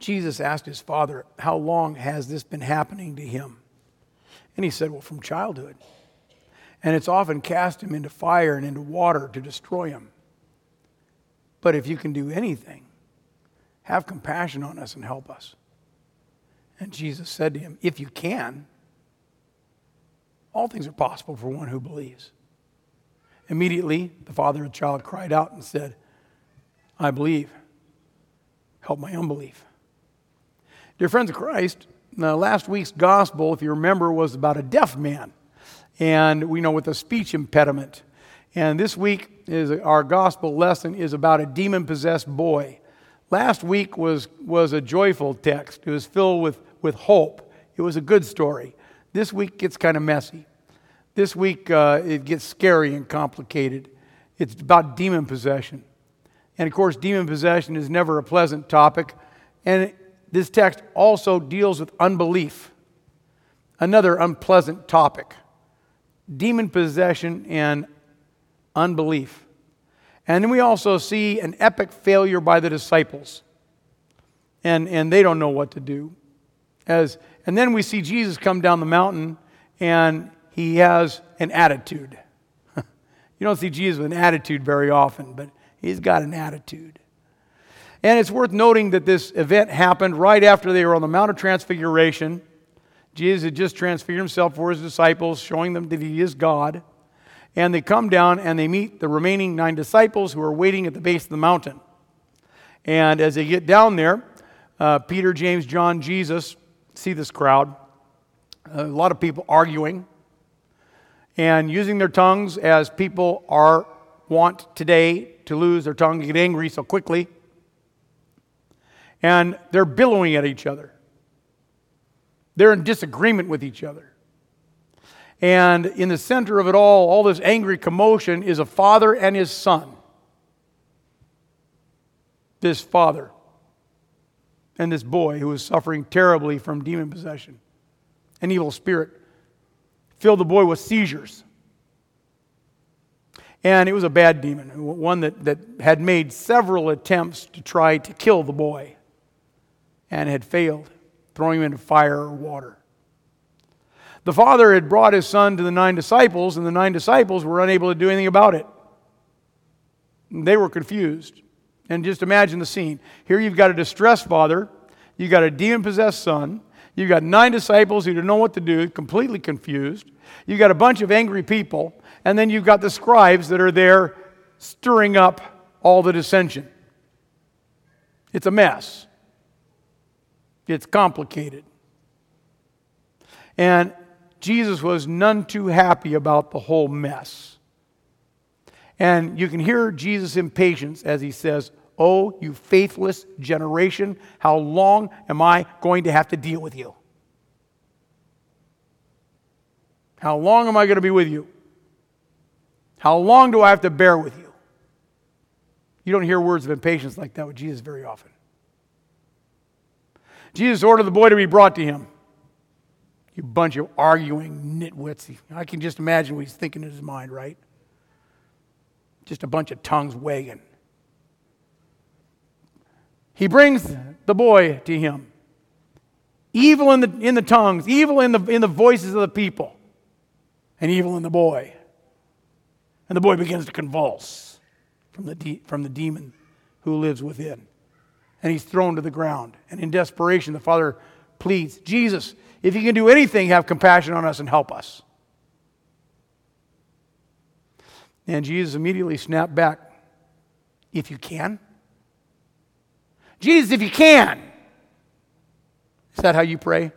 Jesus asked his father, How long has this been happening to him? And he said, Well, from childhood. And it's often cast him into fire and into water to destroy him. But if you can do anything, have compassion on us and help us. And Jesus said to him, If you can, all things are possible for one who believes. Immediately, the father of the child cried out and said, I believe. Help my unbelief. Dear friends of Christ, uh, last week's gospel, if you remember, was about a deaf man, and we know with a speech impediment. And this week is our gospel lesson is about a demon possessed boy. Last week was, was a joyful text. It was filled with, with hope. It was a good story. This week gets kind of messy. This week uh, it gets scary and complicated. It's about demon possession. And of course, demon possession is never a pleasant topic. And this text also deals with unbelief, another unpleasant topic. Demon possession and unbelief. And then we also see an epic failure by the disciples. And, and they don't know what to do. As, and then we see Jesus come down the mountain and he has an attitude. you don't see Jesus with an attitude very often, but he's got an attitude. And it's worth noting that this event happened right after they were on the Mount of Transfiguration. Jesus had just transfigured himself for his disciples, showing them that he is God. And they come down and they meet the remaining nine disciples who are waiting at the base of the mountain. And as they get down there, uh, Peter, James, John, Jesus see this crowd. A lot of people arguing and using their tongues as people are want today to lose their tongue get angry so quickly and they're billowing at each other. They're in disagreement with each other. And in the center of it all, all this angry commotion, is a father and his son. This father and this boy who was suffering terribly from demon possession. An evil spirit filled the boy with seizures. And it was a bad demon, one that, that had made several attempts to try to kill the boy and had failed, throwing him into fire or water. The father had brought his son to the nine disciples, and the nine disciples were unable to do anything about it. They were confused. And just imagine the scene. Here you've got a distressed father, you've got a demon possessed son, you've got nine disciples who don't know what to do, completely confused. You've got a bunch of angry people, and then you've got the scribes that are there stirring up all the dissension. It's a mess. It's complicated. And Jesus was none too happy about the whole mess. And you can hear Jesus' impatience as he says, Oh, you faithless generation, how long am I going to have to deal with you? How long am I going to be with you? How long do I have to bear with you? You don't hear words of impatience like that with Jesus very often. Jesus ordered the boy to be brought to him. You bunch of arguing nitwits. I can just imagine what he's thinking in his mind, right? Just a bunch of tongues wagging. He brings the boy to him. Evil in the, in the tongues, evil in the, in the voices of the people, and evil in the boy. And the boy begins to convulse from the, de- from the demon who lives within and he's thrown to the ground. And in desperation, the father pleads, Jesus, if you can do anything, have compassion on us and help us. And Jesus immediately snapped back, If you can. Jesus, if you can. Is that how you pray?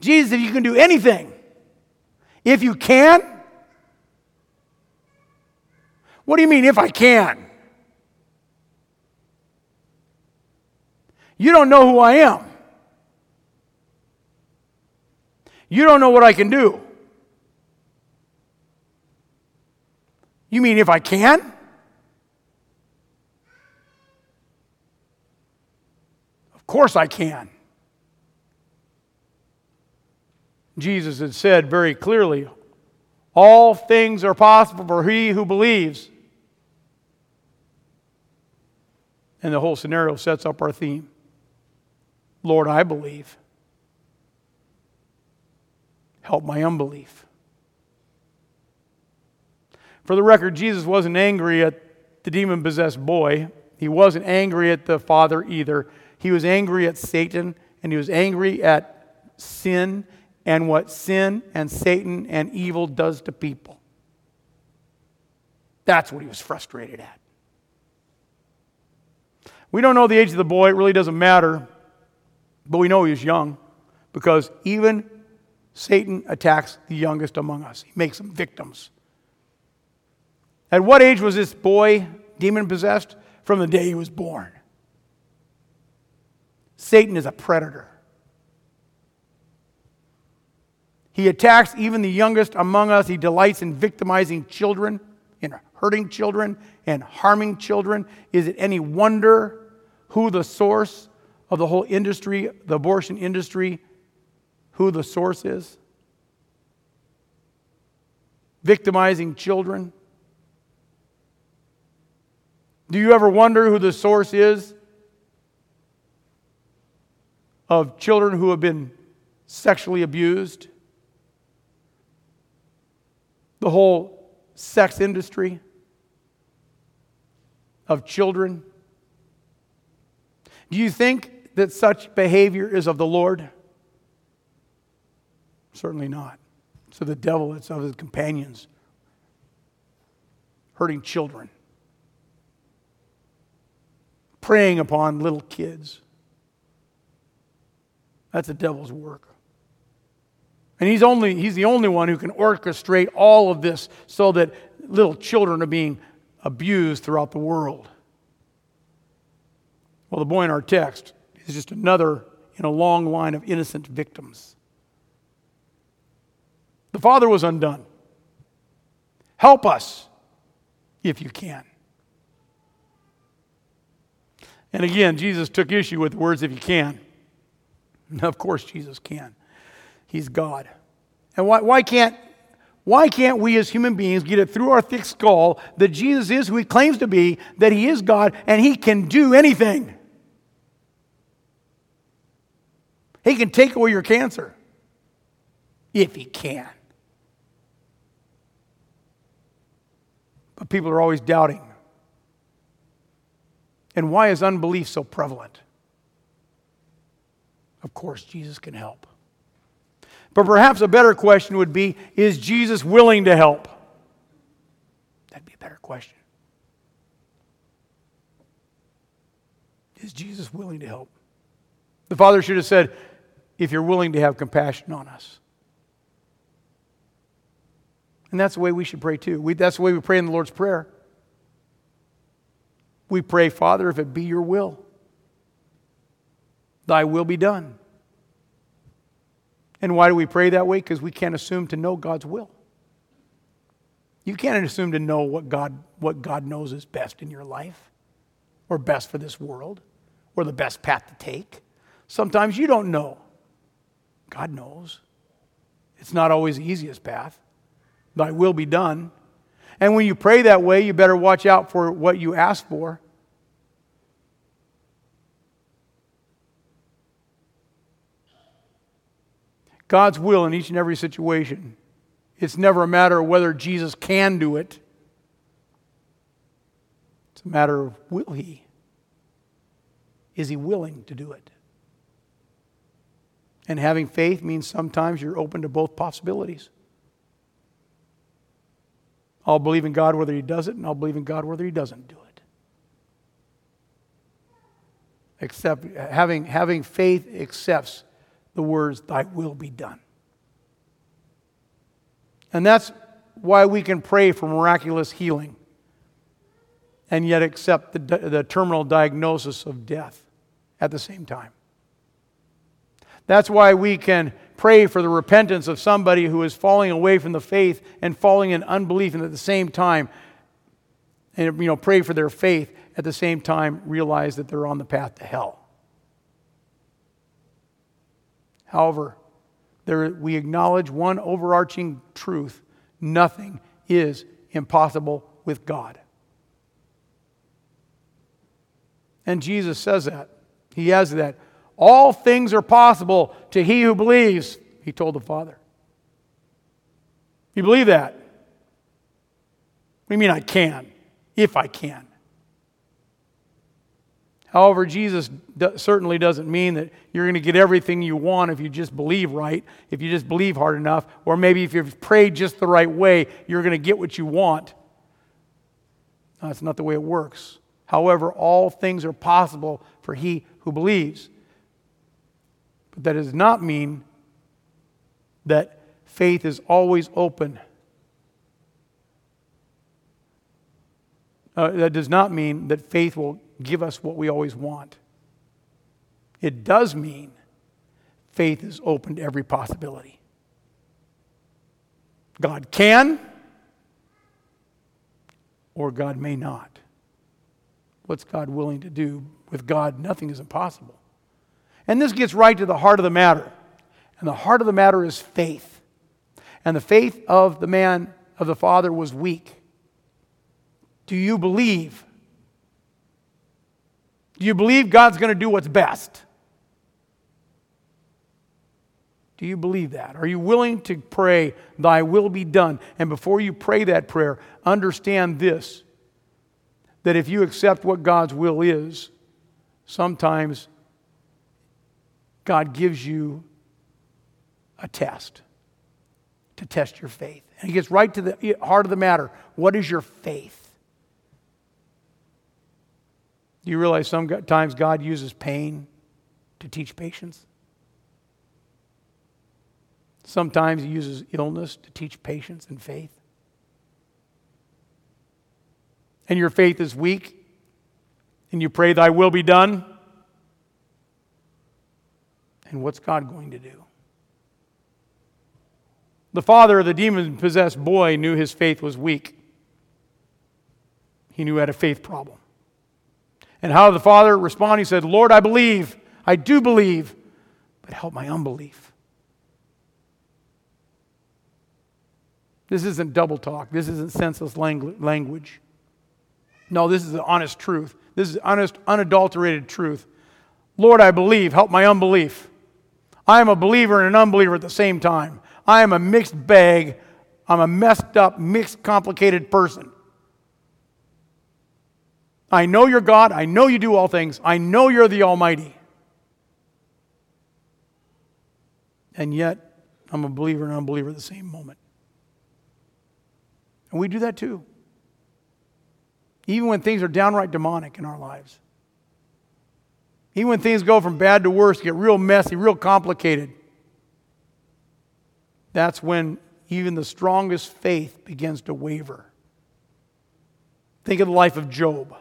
Jesus, if you can do anything, if you can. What do you mean, if I can? You don't know who I am. You don't know what I can do. You mean if I can? Of course I can. Jesus had said very clearly, All things are possible for he who believes. And the whole scenario sets up our theme Lord, I believe. Help my unbelief. For the record, Jesus wasn't angry at the demon possessed boy. He wasn't angry at the father either. He was angry at Satan and he was angry at sin and what sin and Satan and evil does to people. That's what he was frustrated at. We don't know the age of the boy, it really doesn't matter, but we know he young because even Satan attacks the youngest among us, he makes them victims. At what age was this boy demon possessed? From the day he was born. Satan is a predator. He attacks even the youngest among us. He delights in victimizing children, in hurting children, and harming children. Is it any wonder who the source of the whole industry, the abortion industry, who the source is? Victimizing children. Do you ever wonder who the source is of children who have been sexually abused? The whole sex industry of children? Do you think that such behavior is of the Lord? Certainly not. So the devil, it's of his companions, hurting children preying upon little kids. That's the devil's work. And he's, only, he's the only one who can orchestrate all of this so that little children are being abused throughout the world. Well, the boy in our text is just another in a long line of innocent victims. The father was undone. Help us if you can. And again, Jesus took issue with the words if you can. Of course, Jesus can. He's God. And why, why, can't, why can't we as human beings get it through our thick skull that Jesus is who he claims to be, that he is God, and he can do anything? He can take away your cancer if he can. But people are always doubting. And why is unbelief so prevalent? Of course, Jesus can help. But perhaps a better question would be Is Jesus willing to help? That'd be a better question. Is Jesus willing to help? The Father should have said, If you're willing to have compassion on us. And that's the way we should pray too. We, that's the way we pray in the Lord's Prayer. We pray, Father, if it be your will, thy will be done. And why do we pray that way? Because we can't assume to know God's will. You can't assume to know what God, what God knows is best in your life, or best for this world, or the best path to take. Sometimes you don't know. God knows. It's not always the easiest path. Thy will be done. And when you pray that way, you better watch out for what you ask for. God's will in each and every situation. It's never a matter of whether Jesus can do it, it's a matter of will he? Is he willing to do it? And having faith means sometimes you're open to both possibilities. I'll believe in God whether He does it, and I'll believe in God whether He doesn't do it. Except having, having faith accepts the words, Thy will be done. And that's why we can pray for miraculous healing and yet accept the, the terminal diagnosis of death at the same time. That's why we can pray for the repentance of somebody who is falling away from the faith and falling in unbelief, and at the same time, and you know, pray for their faith, at the same time, realize that they're on the path to hell. However, there, we acknowledge one overarching truth nothing is impossible with God. And Jesus says that. He has that. All things are possible to he who believes, he told the Father. You believe that? What do you mean I can? If I can. However, Jesus certainly doesn't mean that you're going to get everything you want if you just believe right, if you just believe hard enough, or maybe if you've prayed just the right way, you're going to get what you want. No, that's not the way it works. However, all things are possible for he who believes. But that does not mean that faith is always open. Uh, that does not mean that faith will give us what we always want. It does mean faith is open to every possibility. God can, or God may not. What's God willing to do? With God, nothing is impossible. And this gets right to the heart of the matter. And the heart of the matter is faith. And the faith of the man, of the father, was weak. Do you believe do you believe God's going to do what's best? Do you believe that? Are you willing to pray, Thy will be done? And before you pray that prayer, understand this that if you accept what God's will is, sometimes God gives you a test to test your faith. And He gets right to the heart of the matter. What is your faith? Do you realize sometimes God uses pain to teach patience? Sometimes He uses illness to teach patience and faith. And your faith is weak, and you pray, Thy will be done. And what's God going to do? The father of the demon possessed boy knew his faith was weak. He knew he had a faith problem. And how did the father respond? He said, Lord, I believe. I do believe, but help my unbelief. This isn't double talk. This isn't senseless language. No, this is the honest truth. This is honest, unadulterated truth. Lord, I believe. Help my unbelief. I am a believer and an unbeliever at the same time. I am a mixed bag. I'm a messed up, mixed, complicated person. I know you're God. I know you do all things. I know you're the Almighty. And yet, I'm a believer and unbeliever at the same moment. And we do that too. Even when things are downright demonic in our lives. Even when things go from bad to worse, get real messy, real complicated. That's when even the strongest faith begins to waver. Think of the life of Job.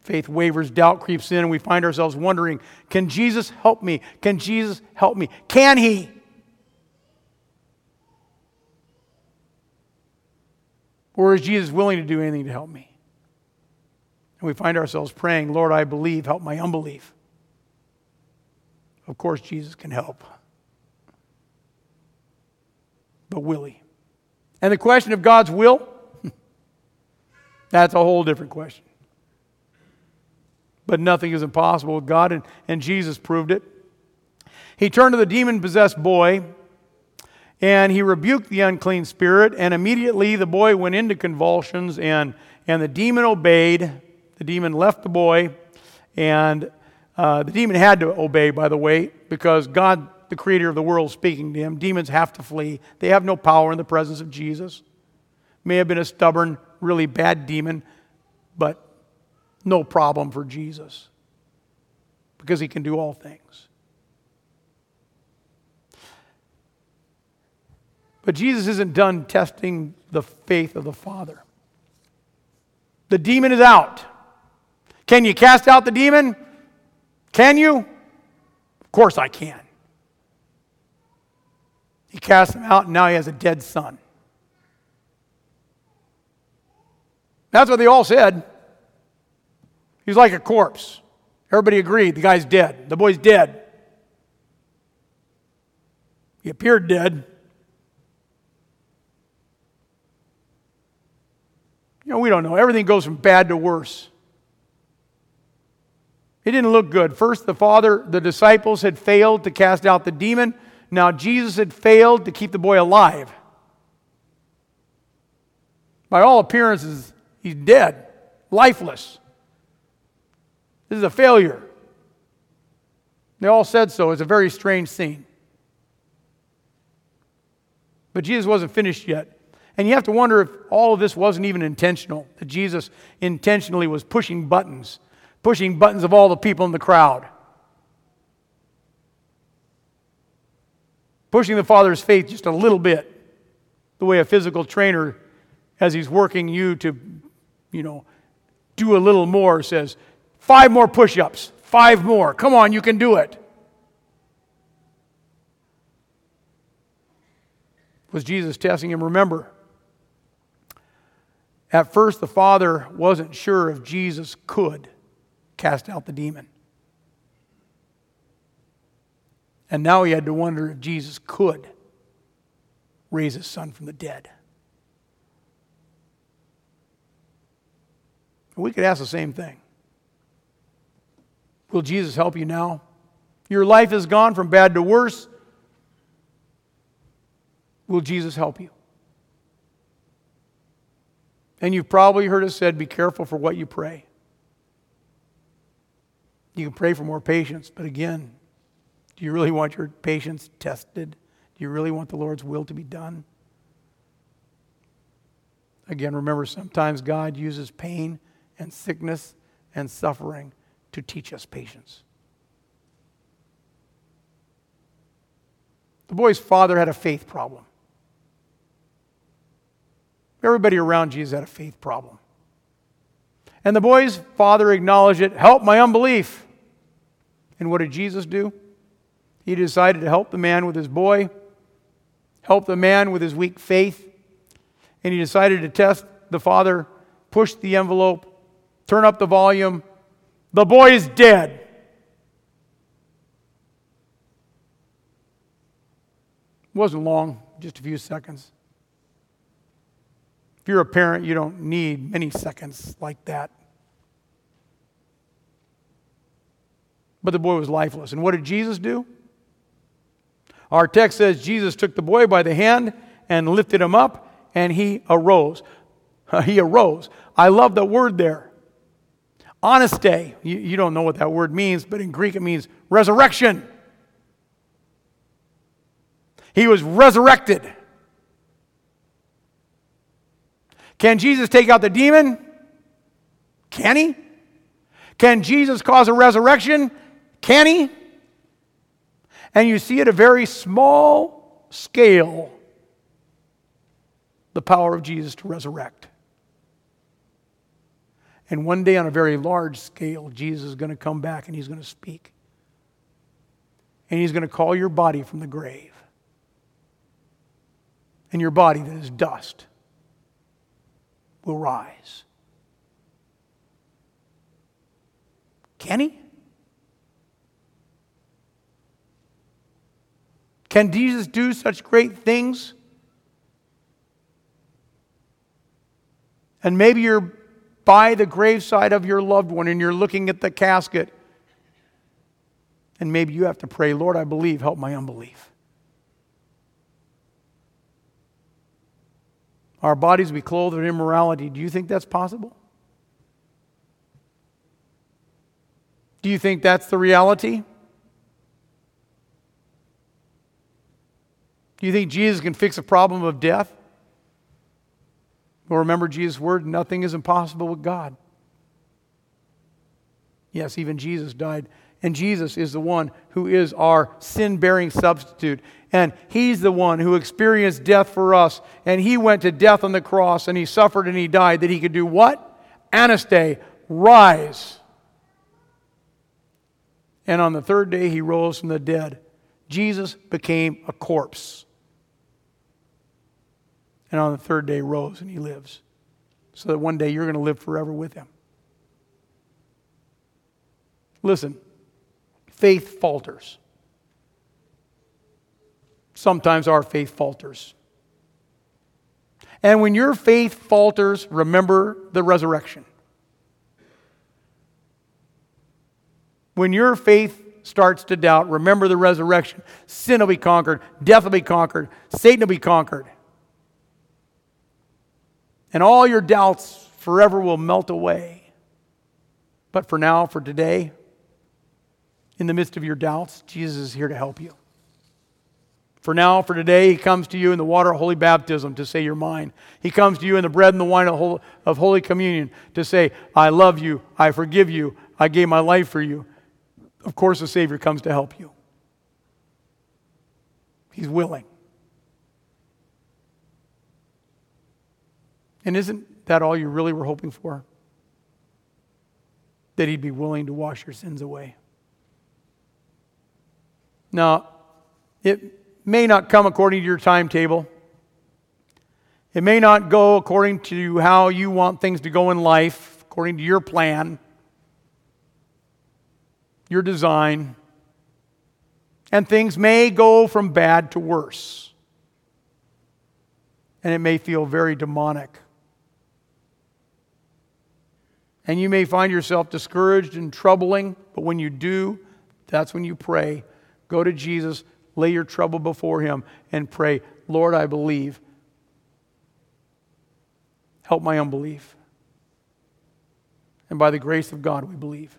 Faith wavers, doubt creeps in, and we find ourselves wondering can Jesus help me? Can Jesus help me? Can he? Or is Jesus willing to do anything to help me? And we find ourselves praying, Lord, I believe, help my unbelief. Of course, Jesus can help. But will he? And the question of God's will, that's a whole different question but nothing is impossible with God, and, and Jesus proved it. He turned to the demon possessed boy and he rebuked the unclean spirit, and immediately the boy went into convulsions, and, and the demon obeyed. The demon left the boy, and uh, the demon had to obey, by the way, because God, the creator of the world, speaking to him. Demons have to flee, they have no power in the presence of Jesus. May have been a stubborn, really bad demon, but no problem for Jesus because he can do all things. But Jesus isn't done testing the faith of the Father. The demon is out. Can you cast out the demon? Can you? Of course I can. He cast him out, and now he has a dead son. That's what they all said. He's like a corpse. Everybody agreed the guy's dead. The boy's dead. He appeared dead. You know, we don't know. Everything goes from bad to worse. It didn't look good. First, the Father, the disciples had failed to cast out the demon. Now, Jesus had failed to keep the boy alive. By all appearances, he's dead, lifeless. This is a failure. They all said so. It's a very strange scene. But Jesus wasn't finished yet. And you have to wonder if all of this wasn't even intentional, that Jesus intentionally was pushing buttons, pushing buttons of all the people in the crowd. Pushing the Father's faith just a little bit, the way a physical trainer, as he's working you to, you know, do a little more, says, five more push ups, five more. Come on, you can do it. Was Jesus testing him? Remember, at first the Father wasn't sure if Jesus could cast out the demon. And now he had to wonder if Jesus could raise his son from the dead. We could ask the same thing Will Jesus help you now? Your life has gone from bad to worse. Will Jesus help you? And you've probably heard it said be careful for what you pray. You can pray for more patience, but again, do you really want your patience tested? Do you really want the Lord's will to be done? Again, remember, sometimes God uses pain and sickness and suffering to teach us patience. The boy's father had a faith problem. Everybody around Jesus had a faith problem. And the boy's father acknowledged it help my unbelief. And what did Jesus do? He decided to help the man with his boy, help the man with his weak faith, and he decided to test the father, push the envelope, turn up the volume. The boy is dead. It wasn't long, just a few seconds. If you're a parent, you don't need many seconds like that. But the boy was lifeless. And what did Jesus do? Our text says Jesus took the boy by the hand and lifted him up, and he arose. he arose. I love the word there. Anastei. You, you don't know what that word means, but in Greek it means resurrection. He was resurrected. Can Jesus take out the demon? Can he? Can Jesus cause a resurrection? Can he? And you see at a very small scale the power of Jesus to resurrect. And one day, on a very large scale, Jesus is going to come back and he's going to speak. And he's going to call your body from the grave. And your body that is dust will rise. Can he? Can Jesus do such great things? And maybe you're by the graveside of your loved one and you're looking at the casket. And maybe you have to pray, Lord, I believe, help my unbelief. Our bodies be clothed in immorality. Do you think that's possible? Do you think that's the reality? Do you think Jesus can fix a problem of death? Well, remember Jesus' word nothing is impossible with God. Yes, even Jesus died. And Jesus is the one who is our sin bearing substitute. And He's the one who experienced death for us. And He went to death on the cross and He suffered and He died that He could do what? Anastei, rise. And on the third day, He rose from the dead. Jesus became a corpse and on the third day rose and he lives. So that one day you're going to live forever with him. Listen, faith falters. Sometimes our faith falters. And when your faith falters, remember the resurrection. When your faith starts to doubt, remember the resurrection. Sin will be conquered, death will be conquered, Satan will be conquered. And all your doubts forever will melt away. But for now, for today, in the midst of your doubts, Jesus is here to help you. For now, for today, He comes to you in the water of holy baptism to say, You're mine. He comes to you in the bread and the wine of Holy Communion to say, I love you, I forgive you, I gave my life for you. Of course, the Savior comes to help you. He's willing. And isn't that all you really were hoping for? That He'd be willing to wash your sins away. Now, it may not come according to your timetable. It may not go according to how you want things to go in life, according to your plan, your design. And things may go from bad to worse. And it may feel very demonic. And you may find yourself discouraged and troubling, but when you do, that's when you pray. Go to Jesus, lay your trouble before Him, and pray, Lord, I believe. Help my unbelief. And by the grace of God, we believe.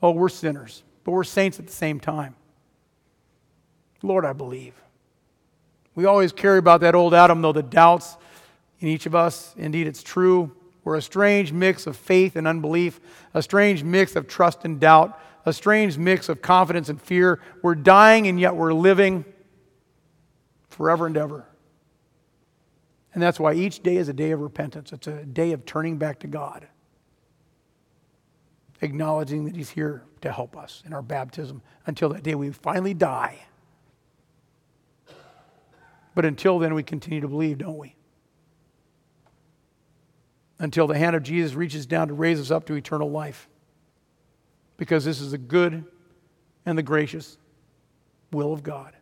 Oh, we're sinners, but we're saints at the same time. Lord, I believe. We always carry about that old Adam, though, the doubts in each of us. Indeed, it's true. We're a strange mix of faith and unbelief, a strange mix of trust and doubt, a strange mix of confidence and fear. We're dying and yet we're living forever and ever. And that's why each day is a day of repentance. It's a day of turning back to God, acknowledging that He's here to help us in our baptism until that day we finally die. But until then, we continue to believe, don't we? Until the hand of Jesus reaches down to raise us up to eternal life because this is the good and the gracious will of God.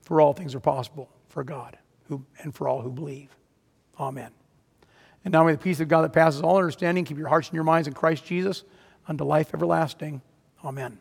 For all things are possible for God who, and for all who believe. Amen. And now may the peace of God that passes all understanding keep your hearts and your minds in Christ Jesus unto life everlasting. Amen.